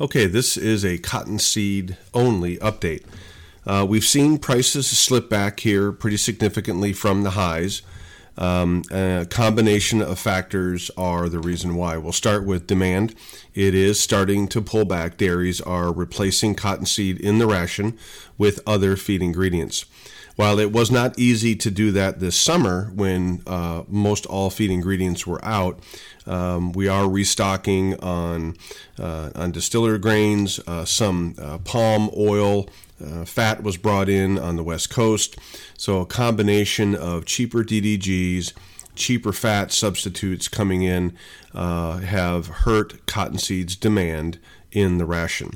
Okay, this is a cottonseed only update. Uh, we've seen prices slip back here pretty significantly from the highs. Um, a combination of factors are the reason why. We'll start with demand. It is starting to pull back. Dairies are replacing cottonseed in the ration with other feed ingredients. While it was not easy to do that this summer when uh, most all feed ingredients were out, um, we are restocking on uh, on distiller grains. Uh, some uh, palm oil uh, fat was brought in on the west coast, so a combination of cheaper DDGs cheaper fat substitutes coming in uh, have hurt cottonseed's demand in the ration,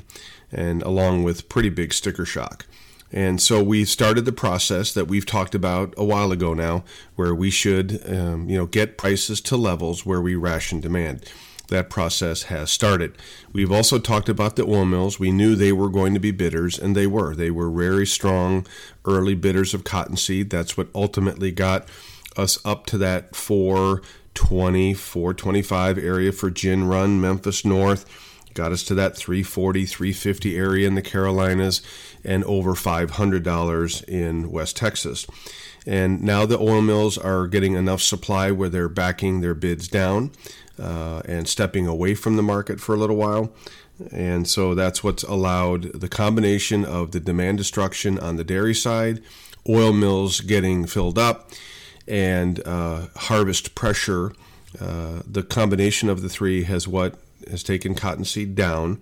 and along with pretty big sticker shock. And so we started the process that we've talked about a while ago now, where we should, um, you know, get prices to levels where we ration demand. That process has started. We've also talked about the oil mills. We knew they were going to be bidders, and they were. They were very strong early bidders of cottonseed. That's what ultimately got us up to that 420, 425 area for Gin Run, Memphis North got us to that 340 350 area in the carolinas and over $500 in west texas. And now the oil mills are getting enough supply where they're backing their bids down uh, and stepping away from the market for a little while. And so that's what's allowed the combination of the demand destruction on the dairy side oil mills getting filled up and uh, harvest pressure. Uh, the combination of the three has what has taken cottonseed down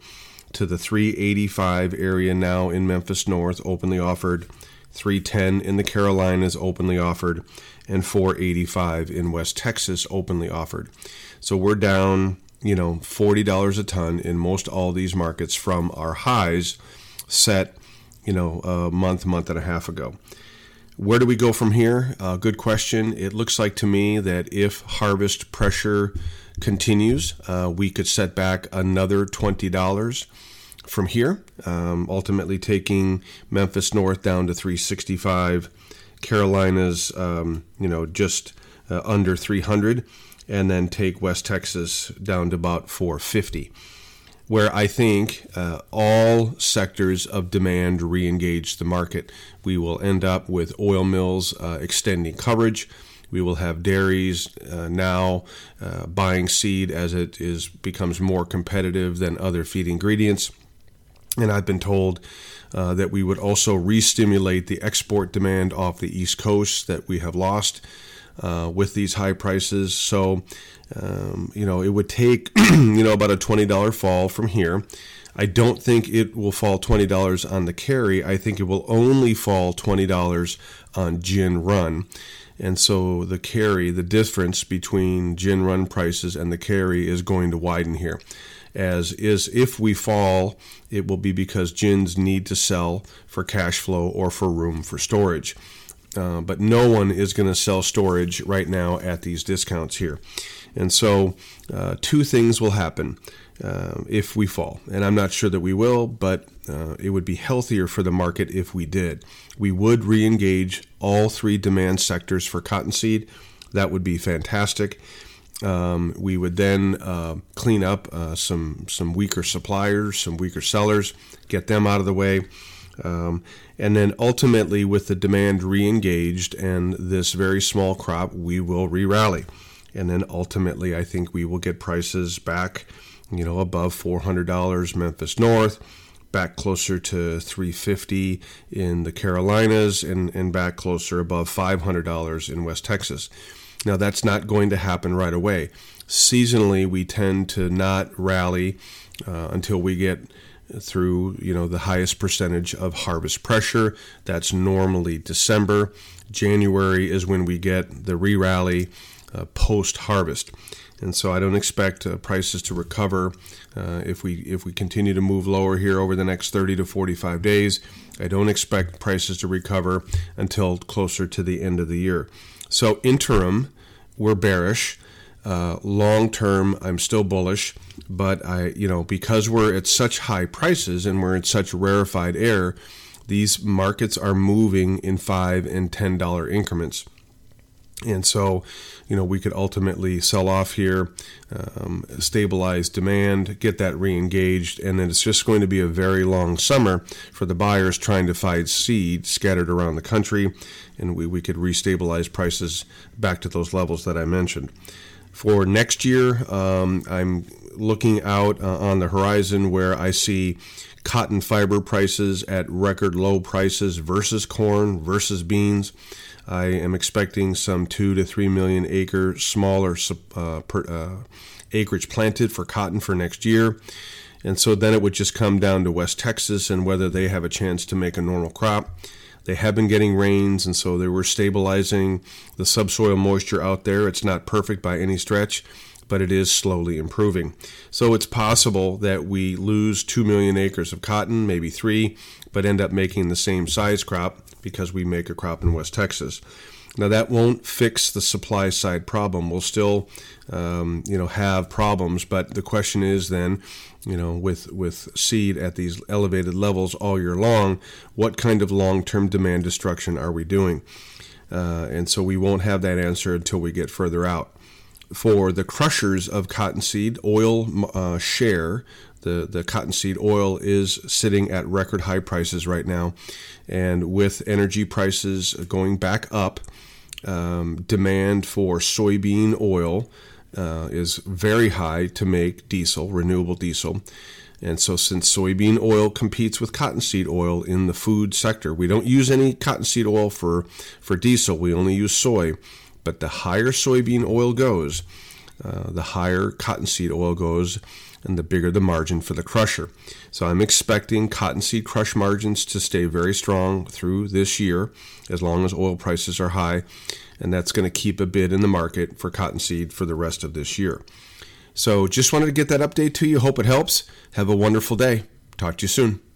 to the 385 area now in Memphis North, openly offered, 310 in the Carolinas, openly offered, and 485 in West Texas, openly offered. So we're down, you know, $40 a ton in most all these markets from our highs set, you know, a month, month and a half ago. Where do we go from here? Uh, good question. It looks like to me that if harvest pressure continues, uh, we could set back another $20 from here, um, ultimately taking Memphis North down to 365, Carolinas, um, you know, just uh, under 300, and then take West Texas down to about 450 where I think uh, all sectors of demand re engage the market. We will end up with oil mills uh, extending coverage. We will have dairies uh, now uh, buying seed as it is becomes more competitive than other feed ingredients. And I've been told uh, that we would also re-stimulate the export demand off the East Coast that we have lost uh, with these high prices. So, um, you know, it would take, you know, about a $20 fall from here. I don't think it will fall $20 on the carry. I think it will only fall $20 on gin run. And so the carry, the difference between gin run prices and the carry is going to widen here. As is, if we fall, it will be because gins need to sell for cash flow or for room for storage. Uh, but no one is going to sell storage right now at these discounts here. And so, uh, two things will happen uh, if we fall. And I'm not sure that we will, but uh, it would be healthier for the market if we did. We would re engage all three demand sectors for cottonseed. That would be fantastic. Um, we would then uh, clean up uh, some some weaker suppliers, some weaker sellers, get them out of the way, um, and then ultimately, with the demand re-engaged and this very small crop, we will re-rally, and then ultimately, I think we will get prices back you know, above $400 Memphis North, back closer to 350 in the Carolinas, and, and back closer above $500 in West Texas. Now, that's not going to happen right away. Seasonally, we tend to not rally uh, until we get through you know the highest percentage of harvest pressure that's normally december january is when we get the re-rally uh, post harvest and so I don't expect uh, prices to recover uh, if we if we continue to move lower here over the next 30 to 45 days. I don't expect prices to recover until closer to the end of the year. So interim, we're bearish. Uh, long term, I'm still bullish, but I you know because we're at such high prices and we're in such rarefied air, these markets are moving in five and ten dollar increments. And so, you know, we could ultimately sell off here, um, stabilize demand, get that re-engaged, and then it's just going to be a very long summer for the buyers trying to find seed scattered around the country, and we, we could restabilize prices back to those levels that I mentioned. For next year, um, I'm looking out uh, on the horizon where I see cotton fiber prices at record low prices versus corn versus beans. I am expecting some two to three million acre smaller uh, per, uh, acreage planted for cotton for next year. And so then it would just come down to West Texas and whether they have a chance to make a normal crop. They have been getting rains, and so they were stabilizing the subsoil moisture out there. It's not perfect by any stretch, but it is slowly improving. So it's possible that we lose 2 million acres of cotton, maybe three, but end up making the same size crop because we make a crop in West Texas. Now that won't fix the supply side problem. We'll still, um, you know, have problems. But the question is then, you know, with with seed at these elevated levels all year long, what kind of long-term demand destruction are we doing? Uh, and so we won't have that answer until we get further out. For the crushers of cottonseed, oil uh, share the, the cottonseed oil is sitting at record high prices right now. And with energy prices going back up, um, demand for soybean oil uh, is very high to make diesel, renewable diesel. And so, since soybean oil competes with cottonseed oil in the food sector, we don't use any cottonseed oil for, for diesel, we only use soy. But the higher soybean oil goes, uh, the higher cottonseed oil goes, and the bigger the margin for the crusher. So I'm expecting cottonseed crush margins to stay very strong through this year as long as oil prices are high, and that's going to keep a bid in the market for cottonseed for the rest of this year. So just wanted to get that update to you. Hope it helps. Have a wonderful day. Talk to you soon.